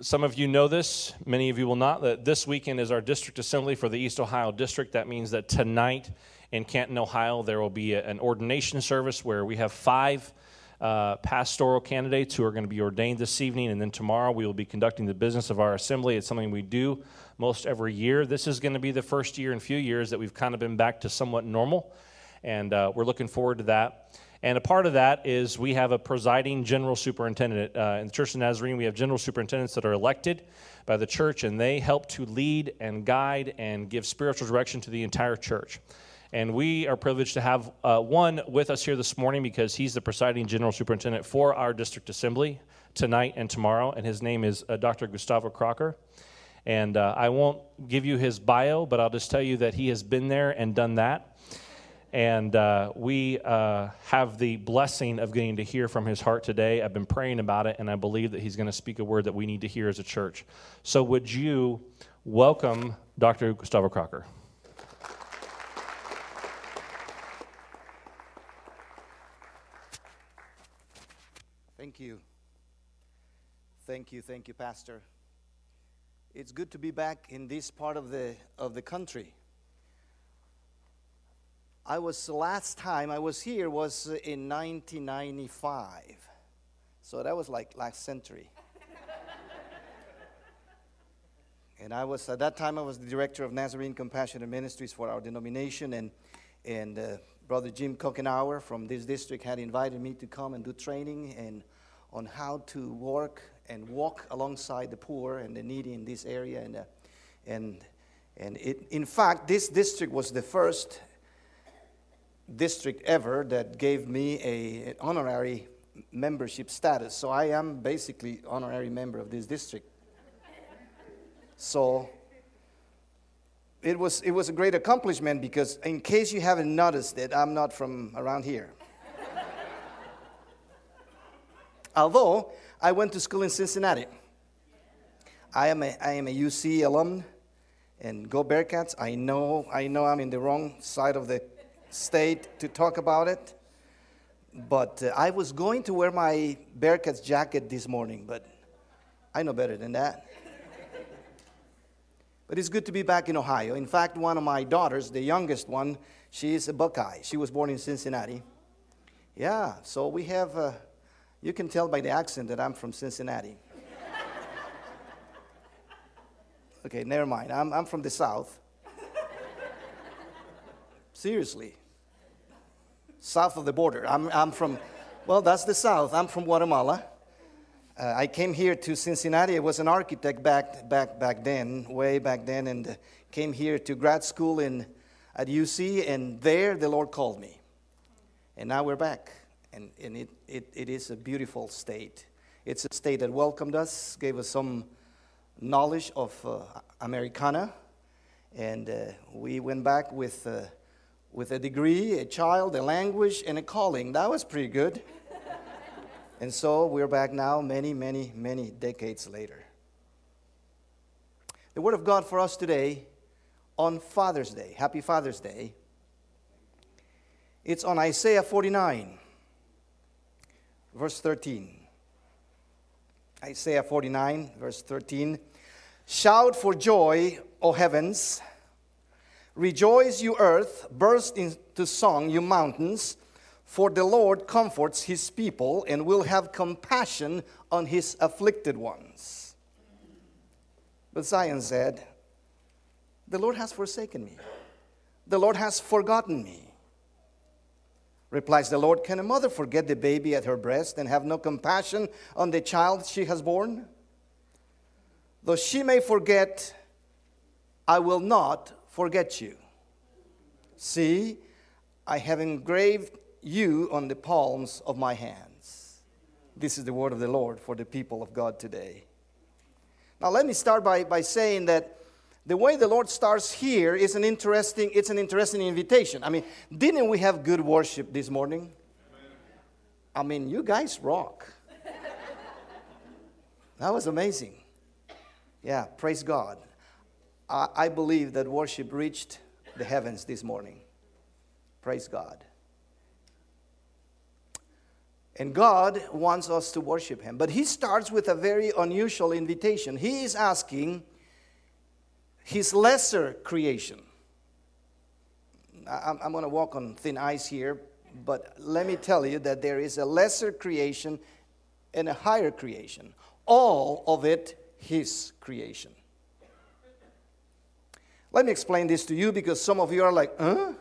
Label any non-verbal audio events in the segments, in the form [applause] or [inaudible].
some of you know this, many of you will not, that this weekend is our district assembly for the East Ohio District. That means that tonight in Canton, Ohio, there will be an ordination service where we have five uh, pastoral candidates who are going to be ordained this evening, and then tomorrow we will be conducting the business of our assembly. It's something we do most every year. This is going to be the first year in a few years that we've kind of been back to somewhat normal, and uh, we're looking forward to that. And a part of that is we have a presiding general superintendent. Uh, in the Church of Nazarene, we have general superintendents that are elected by the church, and they help to lead and guide and give spiritual direction to the entire church. And we are privileged to have uh, one with us here this morning because he's the presiding general superintendent for our district assembly tonight and tomorrow, and his name is uh, Dr. Gustavo Crocker. And uh, I won't give you his bio, but I'll just tell you that he has been there and done that. And uh, we uh, have the blessing of getting to hear from his heart today. I've been praying about it, and I believe that he's going to speak a word that we need to hear as a church. So, would you welcome Dr. Gustavo Crocker? Thank you. Thank you, thank you, Pastor. It's good to be back in this part of the, of the country. I was the last time I was here was in 1995. So that was like last century. [laughs] and I was at that time I was the director of Nazarene Compassionate Ministries for our denomination and and uh, brother Jim Kokenauer from this district had invited me to come and do training and on how to work and walk alongside the poor and the needy in this area and uh, and and it, in fact this district was the first district ever that gave me a, an honorary membership status. So I am basically honorary member of this district. So it was, it was a great accomplishment because, in case you haven't noticed it, I'm not from around here. [laughs] Although I went to school in Cincinnati. I am a, I am a UC alum, and go Bearcats. I know, I know I'm in the wrong side of the state to talk about it. But uh, I was going to wear my Bearcats jacket this morning, but I know better than that. but it's good to be back in Ohio. In fact, one of my daughters, the youngest one, she is a Buckeye. She was born in Cincinnati. Yeah, so we have, uh, you can tell by the accent that I'm from Cincinnati. [laughs] okay, never mind. I'm, I'm from the South. Seriously south of the border. I'm, I'm from, well, that's the south. I'm from Guatemala. Uh, I came here to Cincinnati. I was an architect back, back, back then, way back then, and uh, came here to grad school in, at UC, and there the Lord called me. And now we're back, and, and it, it, it is a beautiful state. It's a state that welcomed us, gave us some knowledge of uh, Americana, and uh, we went back with uh, with a degree, a child, a language, and a calling. That was pretty good. and so we're back now, many, many, many decades later. The Word of God for us today on Father's Day. Happy Father's Day. It's on Isaiah 49, verse 13. Isaiah 49, verse 13. Shout for joy, O heavens Rejoice, you earth, burst into song, you mountains, for the Lord comforts his people and will have compassion on his afflicted ones. But Zion said, The Lord has forsaken me, the Lord has forgotten me. Replies the Lord, Can a mother forget the baby at her breast and have no compassion on the child she has borne? Though she may forget, I will not forget you. See, I have engraved you on the palms of my hands. This is the word of the Lord for the people of God today. Now, let me start by, by saying that the way the Lord starts here is an interesting, it's an interesting invitation. I mean, didn't we have good worship this morning? I mean, you guys rock. [laughs] that was amazing. Yeah, praise God. I believe that worship reached the heavens this morning. Praise God. And God wants us to worship Him. But He starts with a very unusual invitation. He is asking His lesser creation. I'm, I'm going to walk on thin ice here, but let me tell you that there is a lesser creation and a higher creation. All of it His creation. Let me explain this to you because some of you are like, huh?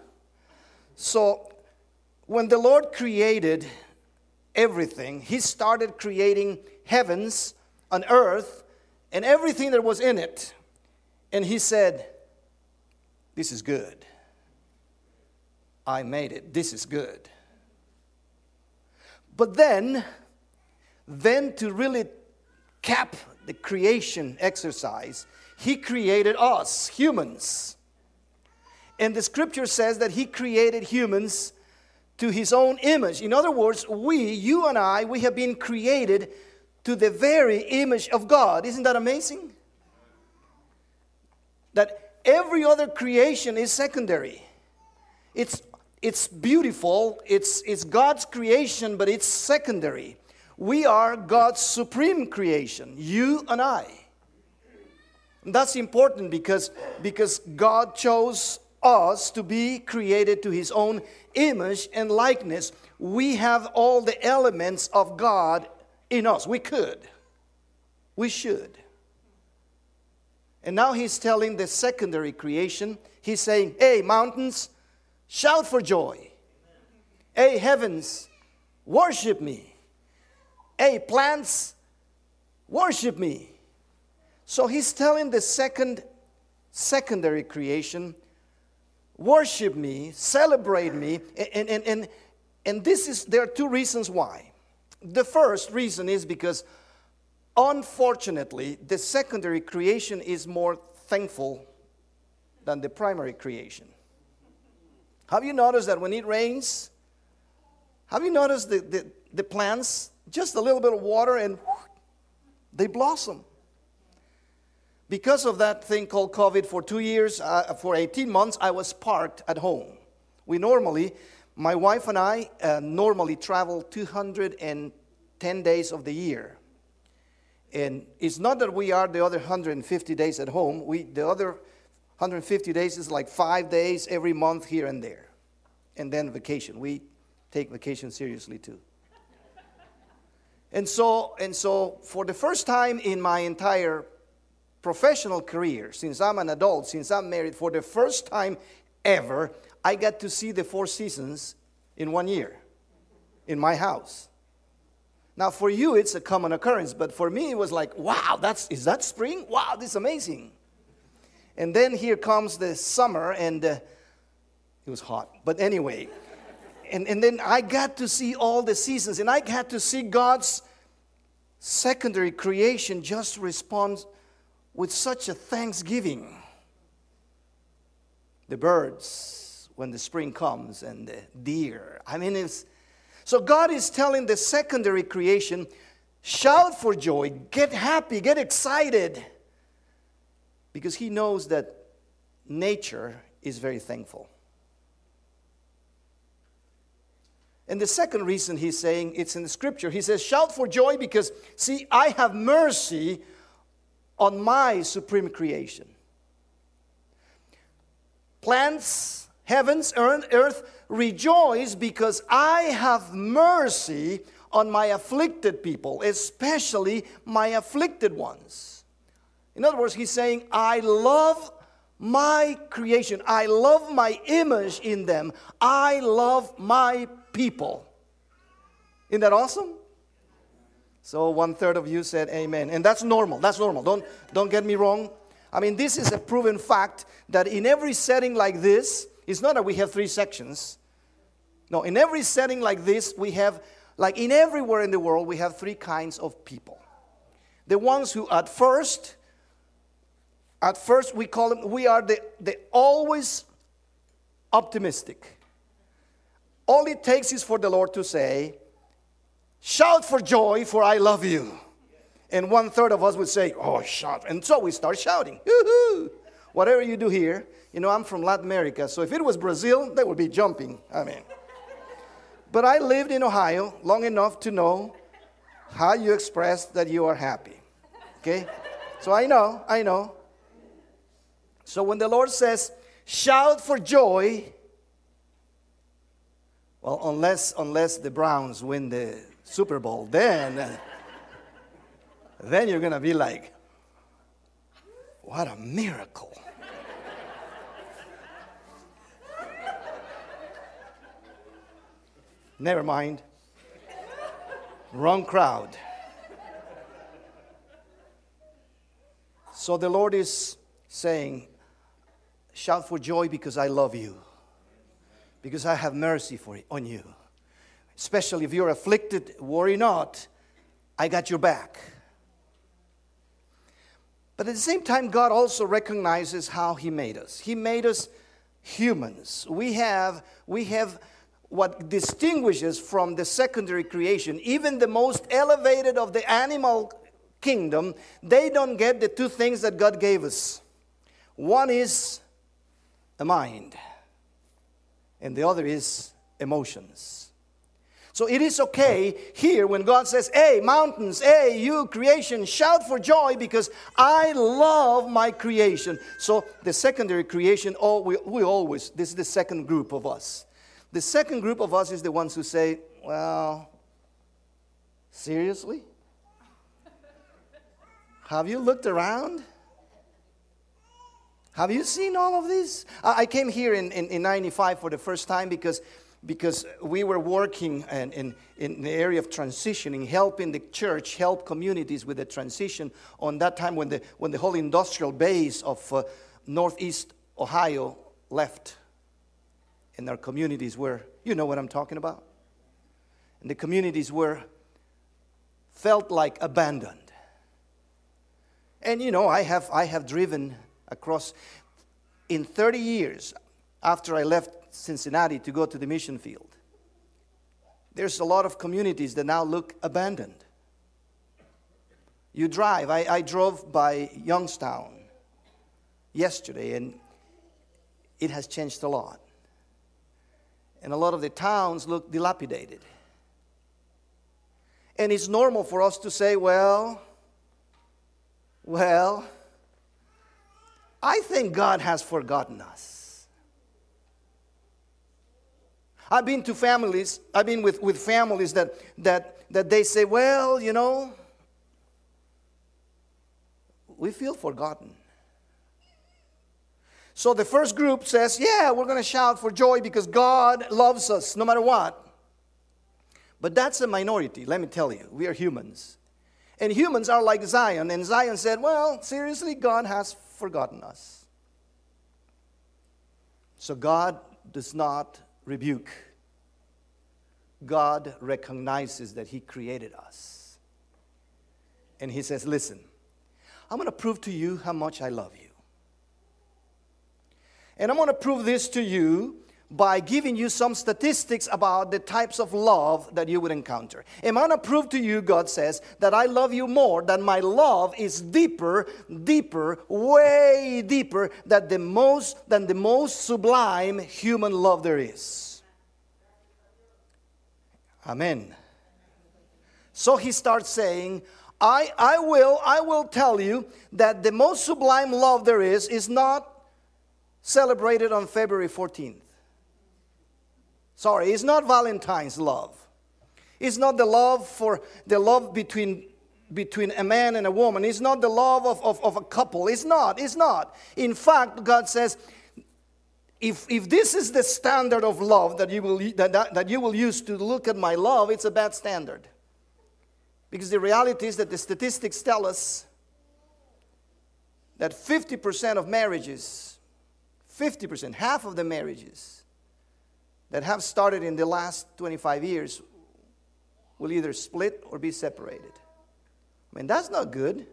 So, when the Lord created everything. He started creating heavens and earth and everything that was in it. And he said, This is good. I made it. This is good. But then, then to really cap the creation exercise, he created us, humans. And the scripture says that he created humans to his own image. In other words, we, you and I, we have been created to the very image of God. Isn't that amazing? That every other creation is secondary. It's, it's beautiful, it's, it's God's creation, but it's secondary. We are God's supreme creation, you and I. And that's important because, because God chose us to be created to his own image and likeness. We have all the elements of God in us. We could. We should. And now he's telling the secondary creation, he's saying, Hey, mountains, shout for joy. Hey, heavens, worship me. Hey, plants, worship me. So he's telling the second secondary creation worship me, celebrate me, and, and, and, and this is, there are two reasons why. The first reason is because, unfortunately, the secondary creation is more thankful than the primary creation. Have you noticed that when it rains, have you noticed the, the, the plants, just a little bit of water and they blossom? Because of that thing called COVID for two years, uh, for 18 months, I was parked at home. We normally, my wife and I uh, normally travel 210 days of the year. And it's not that we are the other 150 days at home. We, the other 150 days is like five days every month here and there. And then vacation. We take vacation seriously too. And so, and so, for the first time in my entire professional career, since I'm an adult, since I'm married, for the first time ever, I got to see the four seasons in one year in my house. Now, for you, it's a common occurrence, but for me, it was like, wow, that's, is that spring? Wow, this is amazing. And then here comes the summer, and uh, it was hot. But anyway, and, and then I got to see all the seasons, and I got to see God's secondary creation just respond with such a thanksgiving. The birds, when the spring comes, and the deer. I mean, it's so God is telling the secondary creation shout for joy, get happy, get excited, because He knows that nature is very thankful. And the second reason he's saying it's in the scripture, he says, Shout for joy because, see, I have mercy on my supreme creation. Plants, heavens, earth, rejoice because I have mercy on my afflicted people, especially my afflicted ones. In other words, he's saying, I love my creation. I love my image in them. I love my people. Isn't that awesome? So one third of you said amen. And that's normal. That's normal. Don't, don't get me wrong. I mean, this is a proven fact that in every setting like this, it's not that we have three sections. No, in every setting like this, we have, like in everywhere in the world, we have three kinds of people. The ones who at first, at first we call them, we are the, the always optimistic. All it takes is for the Lord to say, Shout for joy, for I love you. And one third of us would say, Oh, shout. And so we start shouting. Woo-hoo. Whatever you do here, you know, I'm from Latin America, so if it was Brazil, they would be jumping. I mean. But I lived in Ohio long enough to know how you express that you are happy. Okay? So I know, I know. So when the Lord says, shout for joy, well, unless unless the Browns win the Super Bowl, then then you're gonna be like, what a miracle. Never mind. Wrong crowd. So the Lord is saying, Shout for joy because I love you, because I have mercy for, on you. Especially if you're afflicted, worry not, I got your back. But at the same time, God also recognizes how He made us. He made us humans. We have, we have what distinguishes from the secondary creation, even the most elevated of the animal kingdom, they don't get the two things that God gave us. One is a mind, and the other is emotions. So it is okay here when God says, Hey, mountains, hey, you creation, shout for joy because I love my creation. So the secondary creation, oh, we, we always, this is the second group of us. The second group of us is the ones who say, Well, seriously? Have you looked around? Have you seen all of this? I came here in, in, in 95 for the first time because, because we were working in, in, in the area of transitioning, helping the church help communities with the transition on that time when the, when the whole industrial base of uh, Northeast Ohio left. And our communities were, you know what I'm talking about? And the communities were felt like abandoned. And you know, I have, I have driven across, in 30 years after I left Cincinnati to go to the mission field, there's a lot of communities that now look abandoned. You drive, I, I drove by Youngstown yesterday, and it has changed a lot. And a lot of the towns look dilapidated. And it's normal for us to say, well, well, I think God has forgotten us. I've been to families, I've been with, with families that, that, that they say, well, you know, we feel forgotten. So the first group says, yeah, we're going to shout for joy because God loves us no matter what. But that's a minority, let me tell you. We are humans. And humans are like Zion. And Zion said, Well, seriously, God has forgotten us. So God does not rebuke. God recognizes that He created us. And He says, Listen, I'm going to prove to you how much I love you. And I'm going to prove this to you by giving you some statistics about the types of love that you would encounter. Am I to prove to you, God says, that I love you more, that my love is deeper, deeper, way deeper than the most, than the most sublime human love there is. Amen. So he starts saying, I, I will, I will tell you that the most sublime love there is is not celebrated on February 14th. Sorry, it's not Valentine's love. It's not the love for the love between between a man and a woman. It's not the love of, of, of a couple. It's not. It's not. In fact, God says, if, if this is the standard of love that you, will, that, that, that you will use to look at my love, it's a bad standard. Because the reality is that the statistics tell us that 50% of marriages, 50%, half of the marriages, that have started in the last 25 years will either split or be separated. I mean, that's not good.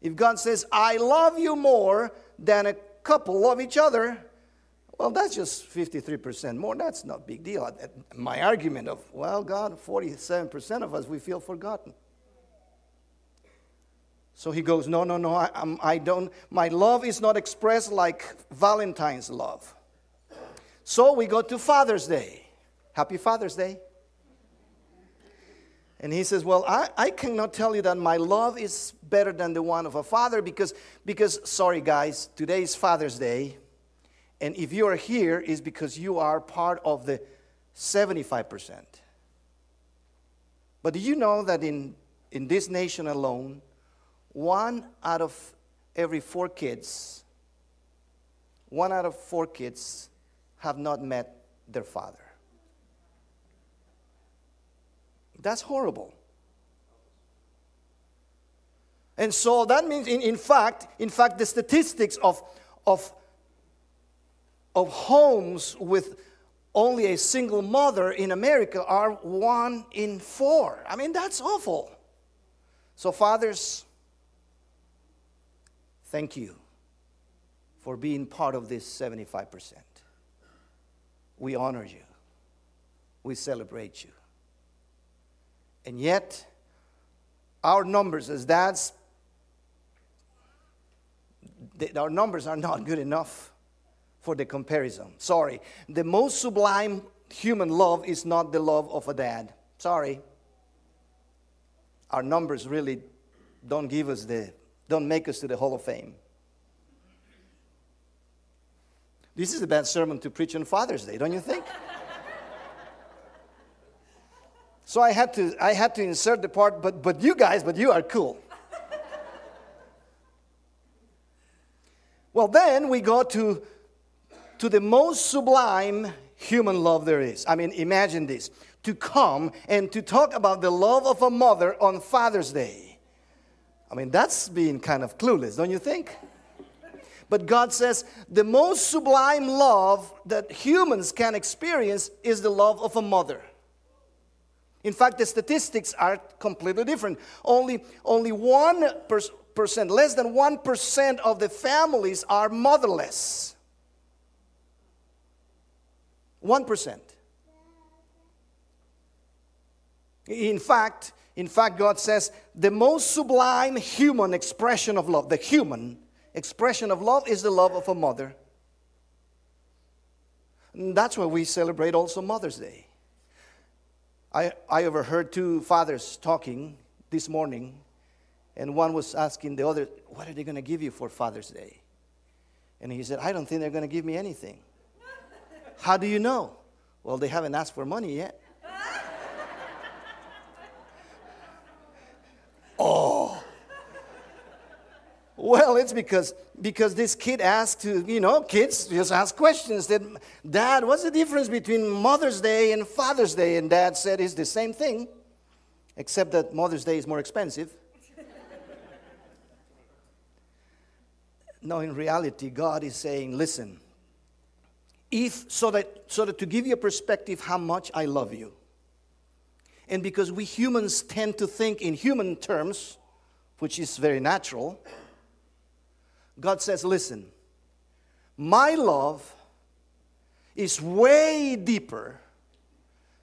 If God says, I love you more than a couple love each other, well, that's just 53% more. That's not a big deal. My argument of, well, God, 47% of us, we feel forgotten. So he goes, no, no, no, I, I'm, I don't, my love is not expressed like Valentine's love. So we go to Father's Day. Happy Father's Day. And he says, Well, I, I cannot tell you that my love is better than the one of a father because, because, sorry guys, today is Father's Day. And if you are here, is because you are part of the 75%. But do you know that in, in this nation alone, one out of every four kids, one out of four kids have not met their father? That's horrible. And so that means, in, in fact, in fact, the statistics of, of, of homes with only a single mother in America are one in four. I mean, that's awful. So, fathers, thank you for being part of this 75%. We honor you, we celebrate you. And yet, our numbers as dads, our numbers are not good enough for the comparison. Sorry. The most sublime human love is not the love of a dad. Sorry. Our numbers really don't give us the, don't make us to the Hall of Fame. This is a bad sermon to preach on Father's Day, don't you think? so I had to, I had to insert the part, but, but you guys, but you are cool. well, then we go to to the most sublime human love there is. I mean, imagine this to come and to talk about the love of a mother on Father's Day. I mean, that's being kind of clueless, don't you think? But God says the most sublime love that humans can experience is the love of a mother. In fact, the statistics are completely different. Only, only 1%, less than 1% of the families are motherless. 1%. In fact, in fact, God says the most sublime human expression of love, the human expression of love, is the love of a mother. And that's why we celebrate also Mother's Day. I, I overheard two fathers talking this morning, and one was asking the other, What are they going to give you for Father's Day? And he said, I don't think they're going to give me anything. [laughs] How do you know? Well, they haven't asked for money yet. [laughs] oh. Well, it's because because this kid asked to, you know, kids just ask questions. That, Dad, what's the difference between Mother's Day and Father's Day? And Dad said it's the same thing, except that Mother's Day is more expensive. [laughs] no, in reality, God is saying, listen, if so that so that to give you a perspective how much I love you. And because we humans tend to think in human terms, which is very natural, God says, listen, my love is way deeper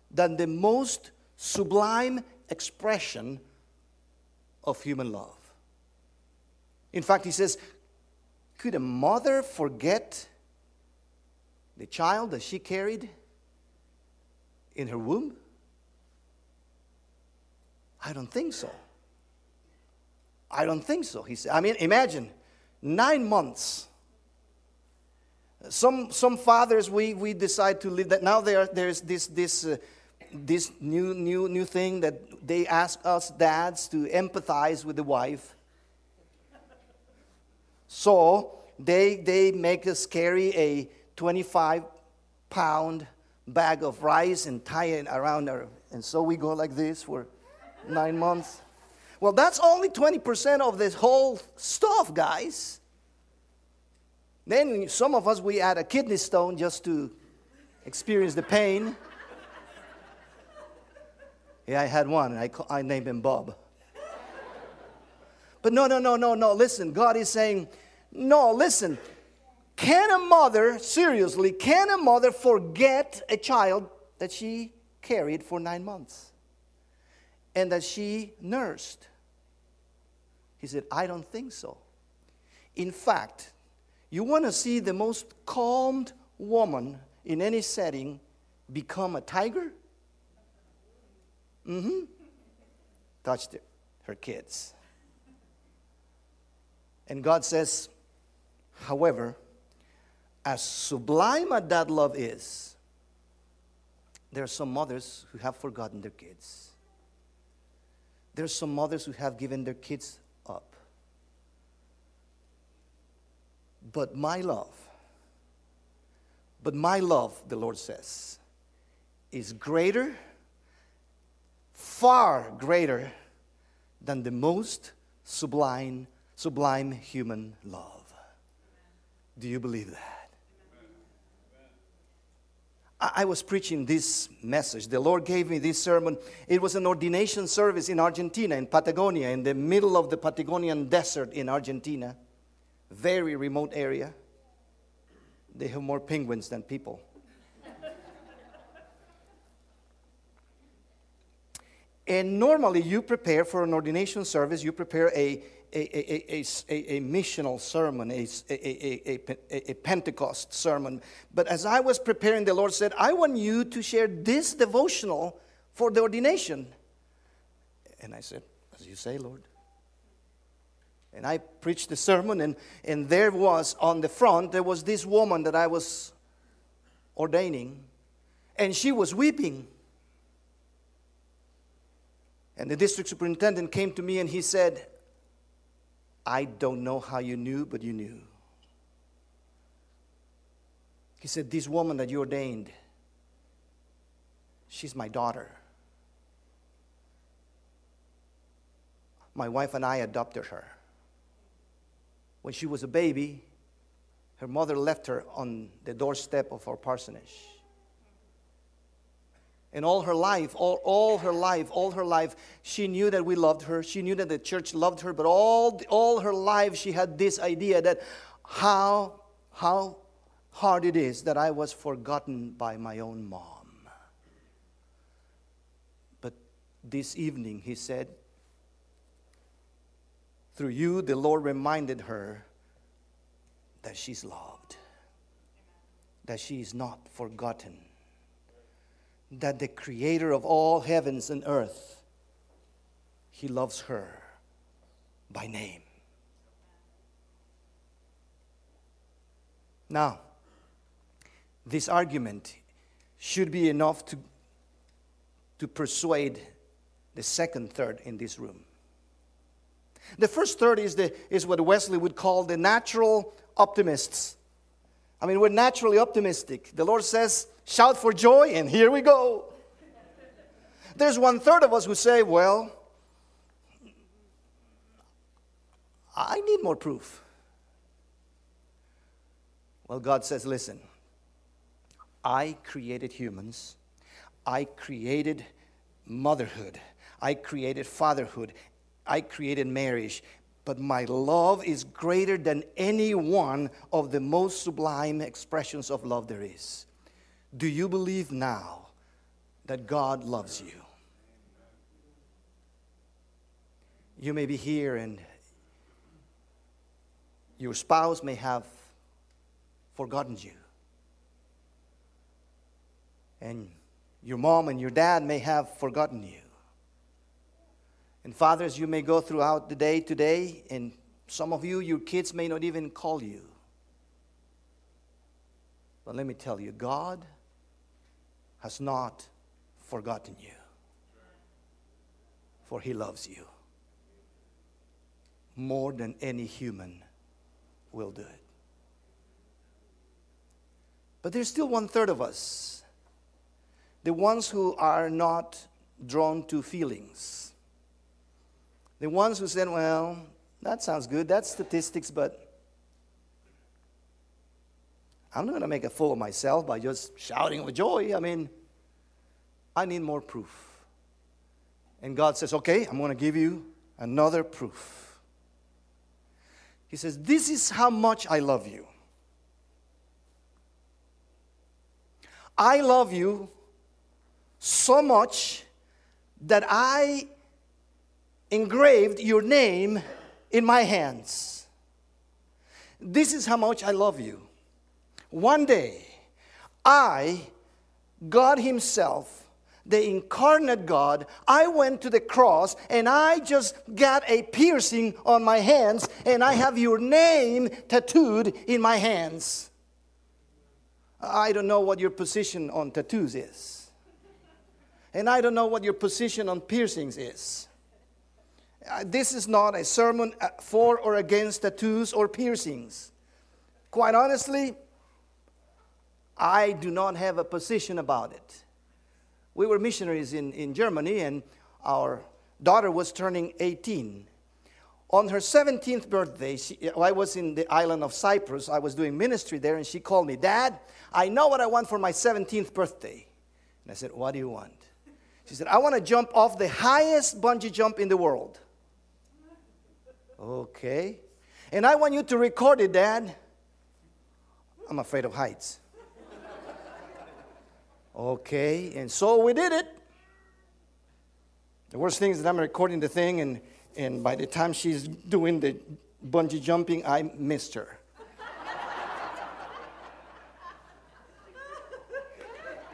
than the most sublime expression of human love. In fact, he says, could a mother forget the child that she carried in her womb? I don't think so. I don't think so. He said, I mean, imagine nine months. Some, some fathers, we, we decide to live that. Now there, there's this, this, uh, this new, new, new thing that they ask us dads to empathize with the wife. So they, they make us carry a 25 pound bag of rice and tie it around her. And so we go like this for nine months. Well, that's only 20% of this whole stuff, guys. Then some of us, we add a kidney stone just to experience the pain. Yeah, I had one, and I, I named him Bob. But no, no, no, no, no. Listen, God is saying, no, listen. Can a mother, seriously, can a mother forget a child that she carried for nine months and that she nursed? He said, I don't think so. In fact, you want to see the most calmed woman in any setting, become a tiger? Mm hmm. Touched it, her kids. And God says, however, as sublime as that love is, there are some mothers who have forgotten their kids. There are some mothers who have given their kids up. But my love, but my love, the Lord says, is greater, far greater than the most sublime, sublime human love. Do you believe that? I was preaching this message. The Lord gave me this sermon. It was an ordination service in Argentina, in Patagonia, in the middle of the Patagonian desert in Argentina. Very remote area. They have more penguins than people. and normally, you prepare for an ordination service, you prepare a, a, a, a, a, missional sermon, a, a, a, a Pentecost sermon. But as I was preparing, the Lord said, I want you to share this devotional for the ordination. And I said, As you say, Lord. And I preached the sermon, and, and there was on the front, there was this woman that I was ordaining, and she was weeping. And the district superintendent came to me and he said, I don't know how you knew, but you knew. He said, This woman that you ordained, she's my daughter. My wife and I adopted her. When she was a baby, her mother left her on the doorstep of our parsonage. And all her life, all, all her life, all her life, she knew that we loved her. She knew that the church loved her. But all, all her life, she had this idea that how, how hard it is that I was forgotten by my own mom. But this evening, he said, through you, the Lord reminded her that she's loved, that she is not forgotten that the creator of all heavens and earth, he loves her by name. Now, this argument should be enough to, to persuade the second third in this room. The first third is, the, is what Wesley would call the natural optimists. I mean, we're naturally optimistic. The Lord says, shout for joy, and here we go. There's one third of us who say, well, I need more proof. Well, God says, listen, I created humans, I created motherhood, I created fatherhood, I created marriage, but my love is greater than any one of the most sublime expressions of love there is. Do you believe now that God loves you? You may be here and your spouse may have forgotten you. And your mom and your dad may have forgotten you. And fathers, you may go throughout the day today, and some of you, your kids may not even call you. But let me tell you, God has not forgotten you, for He loves you more than any human will do it. But there's still one third of us, the ones who are not drawn to feelings. The ones who said, well, that sounds good, that's statistics, but I'm not going to make a fool of myself by just shouting with joy. I mean, I need more proof. And God says, okay, I'm going to give you another proof. He says, This is how much I love you. I love you so much that I engraved your name in my hands. This is how much I love you. One day, I, God Himself, the incarnate God, I went to the cross and I just got a piercing on my hands and I have your name tattooed in my hands. I don't know what your position on tattoos is. And I don't know what your position on piercings is. Uh, this is not a sermon uh, for or against tattoos or piercings. Quite honestly, I do not have a position about it. We were missionaries in, in Germany, and our daughter was turning 18. On her 17th birthday, she, I was in the island of Cyprus. I was doing ministry there, and she called me, Dad, I know what I want for my 17th birthday. And I said, What do you want? She said, I want to jump off the highest bungee jump in the world. Okay. And I want you to record it, Dad. I'm afraid of heights. okay. And so we did it. The worst thing is that I'm recording the thing, and, and by the time she's doing the bungee jumping, I missed her.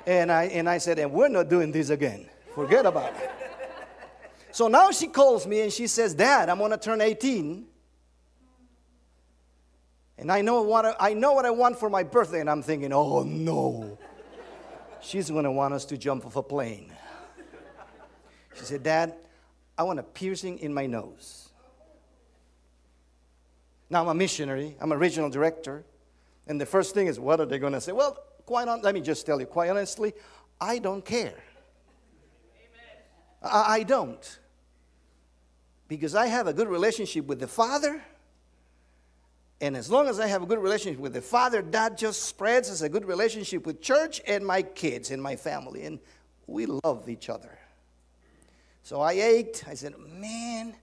and, I, and I said, and we're not doing this again. Forget about it. So now she calls me and she says, Dad, I'm going to turn 18. And I know, what I, I know what I want for my birthday. And I'm thinking, oh no. She's going to want us to jump off a plane. She said, Dad, I want a piercing in my nose. Now, I'm a missionary, I'm a regional director. And the first thing is, what are they going to say? Well, quite on, let me just tell you, quite honestly, I don't care. I, don't. Because I have a good relationship with the Father. And as long as I have a good relationship with the Father, that just spreads as a good relationship with church and my kids and my family. And we love each other. So I ached. I said, man,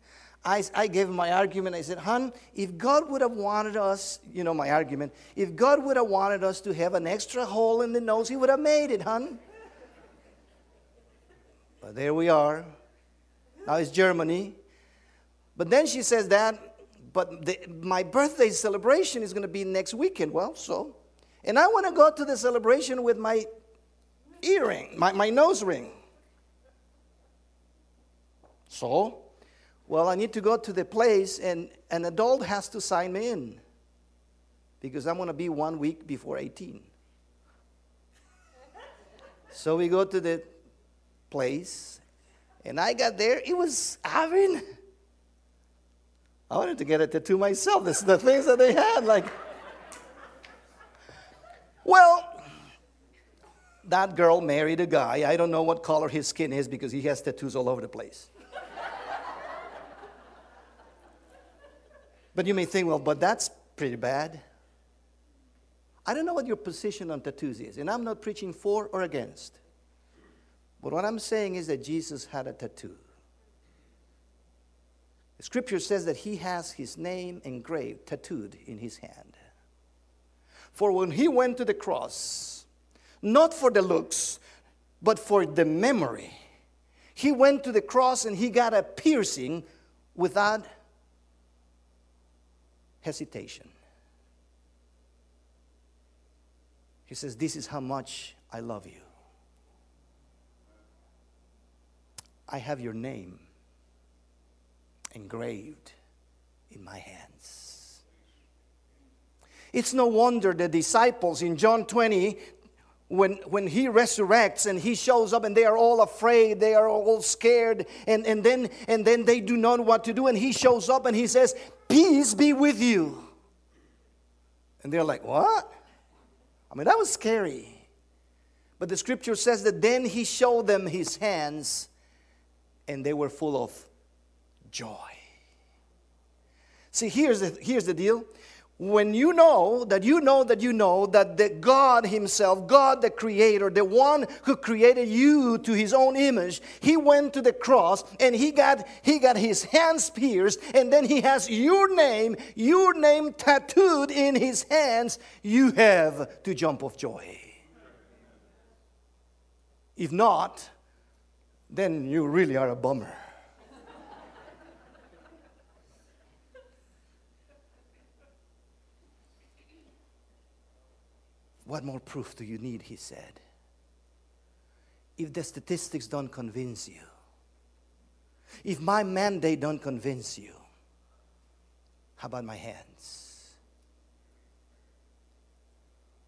I, I gave my argument. I said, hon, if God would have wanted us, you know, my argument, if God would have wanted us to have an extra hole in the nose, He would have made it, hon. But there we are. Now it's Germany. But then she says that, but the, my birthday celebration is going to be next weekend. Well, so. And I want to go to the celebration with my earring, my, my nose ring. So, well, I need to go to the place, and an adult has to sign me in because I'm going to be one week before 18. so we go to the place. And I got there, it was having. I wanted to get a tattoo myself. This is the things that they had. Like, well, that girl married a guy. I don't know what color his skin is because he has tattoos all over the place. but you may think, well, but that's pretty bad. I don't know what your position on tattoos is, and I'm not preaching for or against. But what I'm saying is that Jesus had a tattoo. The scripture says that he has his name engraved, tattooed in his hand. For when he went to the cross, not for the looks, but for the memory, he went to the cross and he got a piercing without hesitation. He says, This is how much I love you. I have your name engraved in my hands. It's no wonder the disciples in John 20, when, when he resurrects and he shows up and they are all afraid, they are all scared, and, and, then, and then they do not know what to do, and he shows up and he says, Peace be with you. And they're like, What? I mean, that was scary. But the scripture says that then he showed them his hands and they were full of joy. See, here's the, here's the deal. When you know that you know that you know that the God Himself, God the Creator, the one who created you to His own image, He went to the cross and He got He got His hands pierced, and then He has your name, your name tattooed in His hands. You have to jump of joy. If not, then you really are a bummer. what more proof do you need? He said. if the statistics don't convince you, if my mandate don't convince you, how about my hands?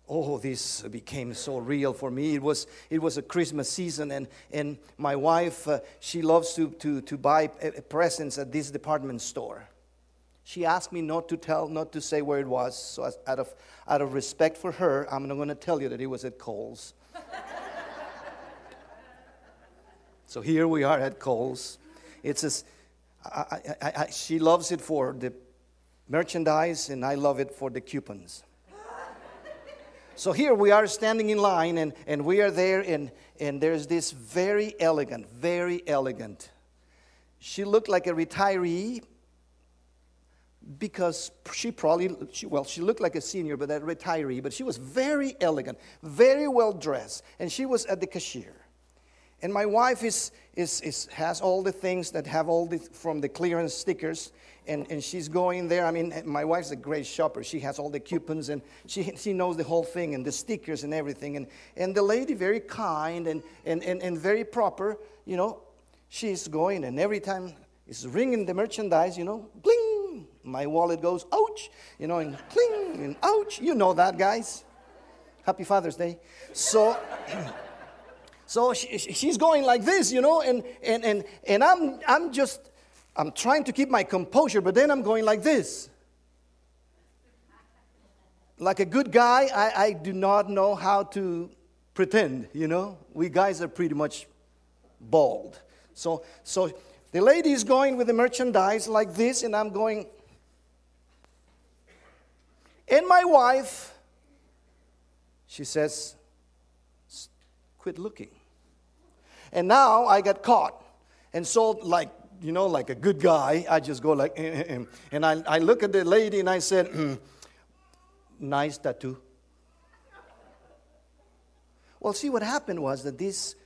Oh this became so real for me. It was it was a christmas season and and my wife uh, she loves to to to buy uh, presents at this department store. She asked me not to tell not to say where it was so as, out of out of respect for her i'm not going to tell you that it was at kohl's [laughs] so here we are at kohl's it's a, I, I, I, she loves it for the merchandise and i love it for the coupons so here we are standing in line, and, and we are there, and, and there's this very elegant, very elegant. She looked like a retiree because she probably, she, well, she looked like a senior, but a retiree, but she was very elegant, very well dressed, and she was at the cashier. And my wife is, is, is, has all the things that have all the, from the clearance stickers, and, and she's going there. I mean, my wife's a great shopper. She has all the coupons and she, she knows the whole thing and the stickers and everything. And, and the lady, very kind and, and, and, and very proper, you know, she's going and every time it's ringing the merchandise, you know, bling, my wallet goes, ouch, you know, and cling, and ouch. You know that, guys. Happy Father's Day. So, [clears throat] so she, she's going like this, you know, and, and, and, and I'm, I'm just I'm trying to keep my composure, but then I'm going like this. Like a good guy, I, I do not know how to pretend, you know? We guys are pretty much bald. So, so the lady is going with the merchandise like this, and I'm going. And my wife, she says, quit looking. And now I got caught. And so, like you know, like a good guy, I just go like, eh, eh, eh. and I, I look at the lady and I said, mm, nice tattoo. Well, see, what happened was that this,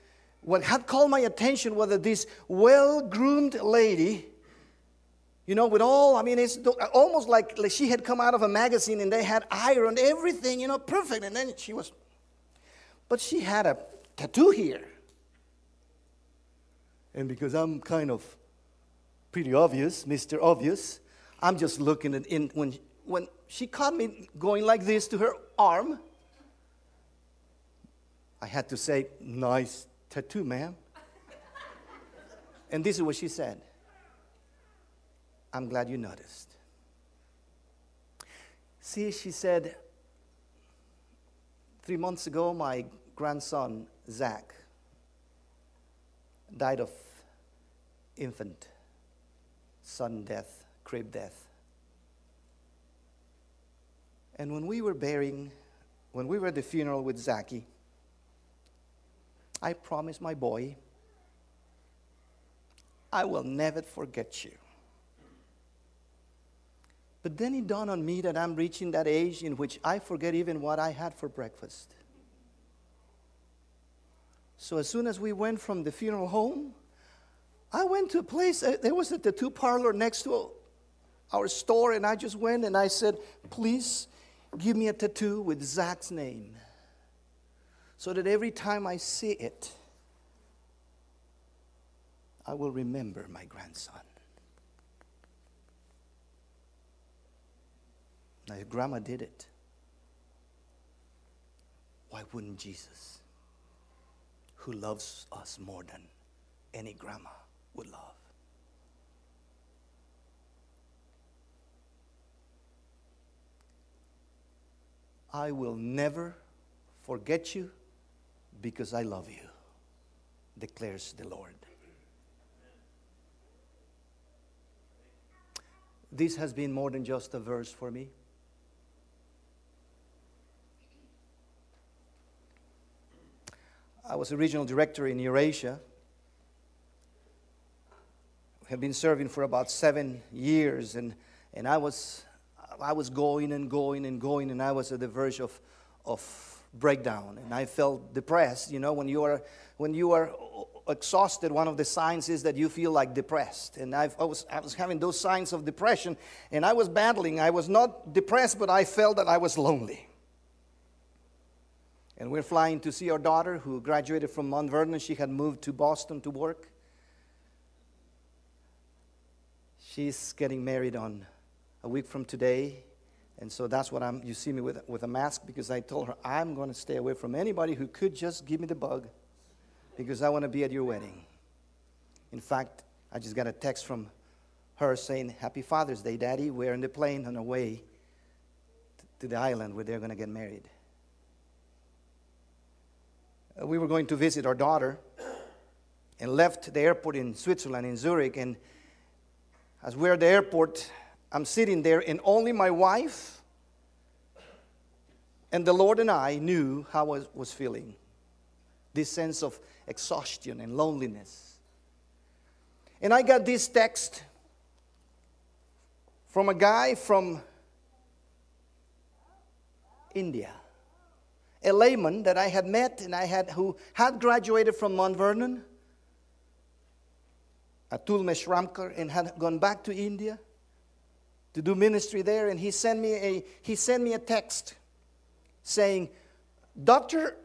what had called my attention was that this well groomed lady, you know, with all, I mean, it's almost like, like she had come out of a magazine and they had ironed everything, you know, perfect. And then she was, but she had a tattoo here. And because I'm kind of pretty obvious, Mr. Obvious. I'm just looking at in when when she caught me going like this to her arm. I had to say, "Nice tattoo, ma'am." and this is what she said. I'm glad you noticed. See, she said, three months ago, my grandson, Zach, died of infant sudden death, crib death. And when we were burying, when we were at the funeral with Zaki, I promised my boy, I will never forget you. But then it dawned on me that I'm reaching that age in which I forget even what I had for breakfast. So as soon as we went from the funeral home, I went to a place, uh, there was a tattoo parlor next to our store, and I just went and I said, Please give me a tattoo with Zach's name so that every time I see it, I will remember my grandson. Now, if grandma did it, why wouldn't Jesus, who loves us more than any grandma, would love. I will never forget you because I love you, declares the Lord. This has been more than just a verse for me. I was a regional director in Eurasia have been serving for about seven years, and, and I, was, I was going and going and going, and I was at the verge of, of breakdown, and I felt depressed. You know, when you are, when you are exhausted, one of the signs is that you feel like depressed. And I've, I, was, I was having those signs of depression, and I was battling. I was not depressed, but I felt that I was lonely. And we're flying to see our daughter who graduated from Mount Vernon. She had moved to Boston to work. She's getting married on a week from today. And so that's what I'm, you see me with, with a mask because I told her I'm going to stay away from anybody who could just give me the bug because I want to be at your wedding. In fact, I just got a text from her saying, Happy Father's Day, Daddy. We're in the plane on our way to the island where they're going to get married. Uh, we were going to visit our daughter and left the airport in Switzerland, in Zurich. And as we're at the airport, I'm sitting there, and only my wife and the Lord and I knew how I was feeling this sense of exhaustion and loneliness. And I got this text from a guy from India, a layman that I had met and I had who had graduated from Mount Vernon, Atul Meshramkar, and had gone back to India to do ministry there. And he sent me a he sent me a text saying, Doctor,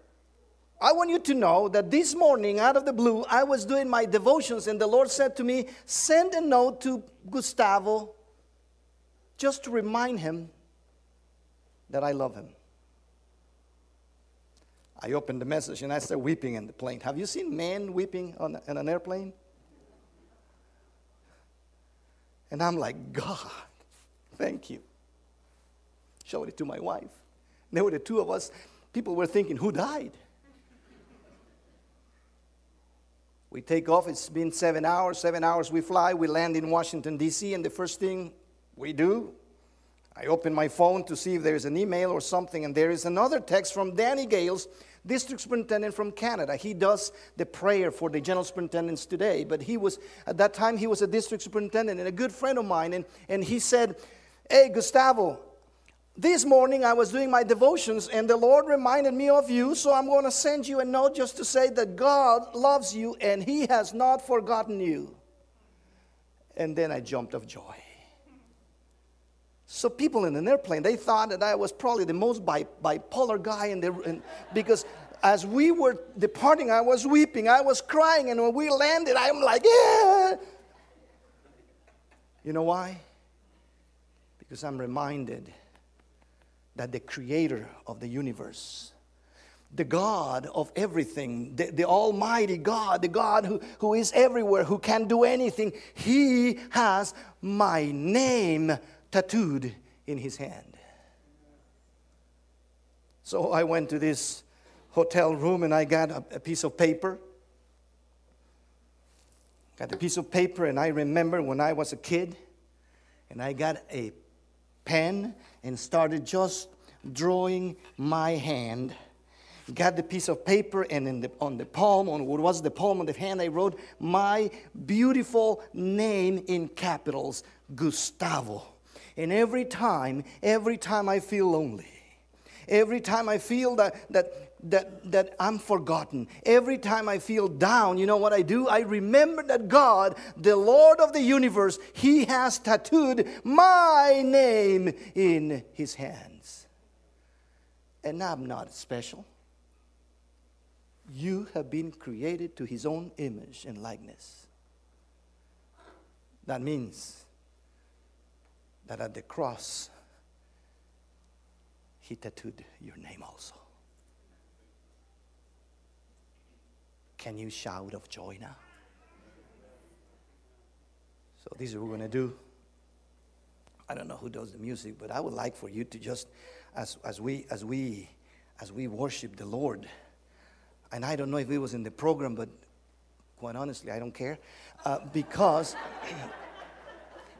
I want you to know that this morning, out of the blue, I was doing my devotions, and the Lord said to me, Send a note to Gustavo just to remind him that I love him. I opened the message and I started weeping in the plane. Have you seen men weeping on, on an airplane? And I'm like, God, thank you. Showed it to my wife. And there were the two of us. People were thinking, who died? We take off, it's been seven hours. Seven hours we fly. We land in Washington, D.C., and the first thing we do, I open my phone to see if there's an email or something, and there is another text from Danny Gales, district superintendent from Canada. He does the prayer for the general superintendents today, but he was, at that time, he was a district superintendent and a good friend of mine, and, and he said, Hey, Gustavo, this morning I was doing my devotions and the Lord reminded me of you, so I'm going to send you a note just to say that God loves you and He has not forgotten you. And then I jumped of joy. So people in an airplane, they thought that I was probably the most bipolar guy in the in, because as we were departing, I was weeping, I was crying, and when we landed, I'm like, yeah. You know why? Because I'm reminded that the creator of the universe, the God of everything, the, the Almighty God, the God who, who is everywhere, who can do anything, He has my name tattooed in His hand. So I went to this hotel room and I got a, a piece of paper. Got a piece of paper, and I remember when I was a kid, and I got a pen and started just drawing my hand. Got the piece of paper, and the, on the palm, on what was the palm of the hand, I wrote my beautiful name in capitals, Gustavo. And every time, every time I feel lonely, every time I feel that, that, that, that I'm forgotten, every time I feel down, you know what I do? I remember that God, the Lord of the universe, He has tattooed my name in His hands. And I'm not special. You have been created to His own image and likeness. That means that at the cross, He tattooed your name also. Can you shout of joy now? So, this is what we're going to do. I don't know who does the music, but I would like for you to just, as, as, we, as, we, as we worship the Lord, and I don't know if it was in the program, but quite honestly, I don't care, uh, because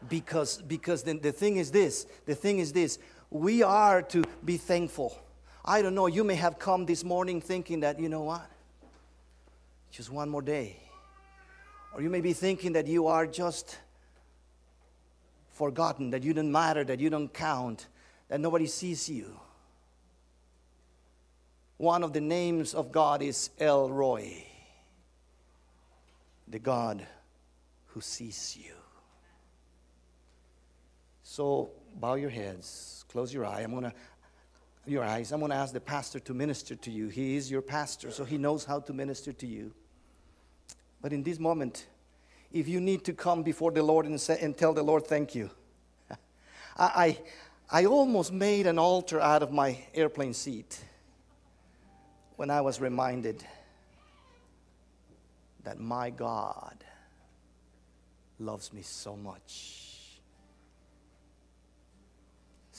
because because the, the thing is this the thing is this we are to be thankful. I don't know you may have come this morning thinking that you know what? Just one more day. Or you may be thinking that you are just forgotten that you don't matter that you don't count that nobody sees you. One of the names of god is El Roi the god who sees you so bow your heads, close your eye. I'm gonna your eyes, I'm to ask the pastor to minister to you. He is your pastor, so he knows how to minister to you. But in this moment, if you need to come before the Lord and, say, and tell the Lord, thank you, [laughs] I, I, I almost made an altar out of my airplane seat when I was reminded that my God loves me so much.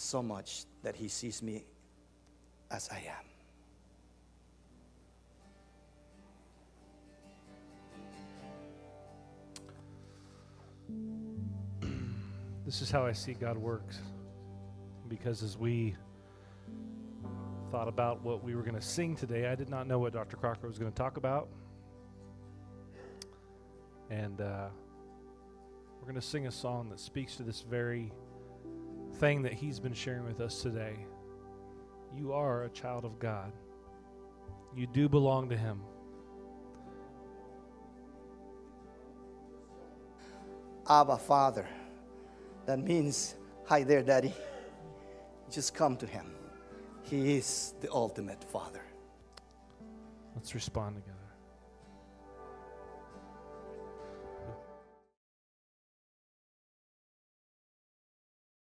So much that he sees me as I am. This is how I see God works. Because as we thought about what we were going to sing today, I did not know what Dr. Crocker was going to talk about. And uh, we're going to sing a song that speaks to this very thing that he's been sharing with us today. You are a child of God, you do belong to him. Abba, Father. That means, hi there, Daddy. Just come to Him. He is the ultimate Father. Let's respond together.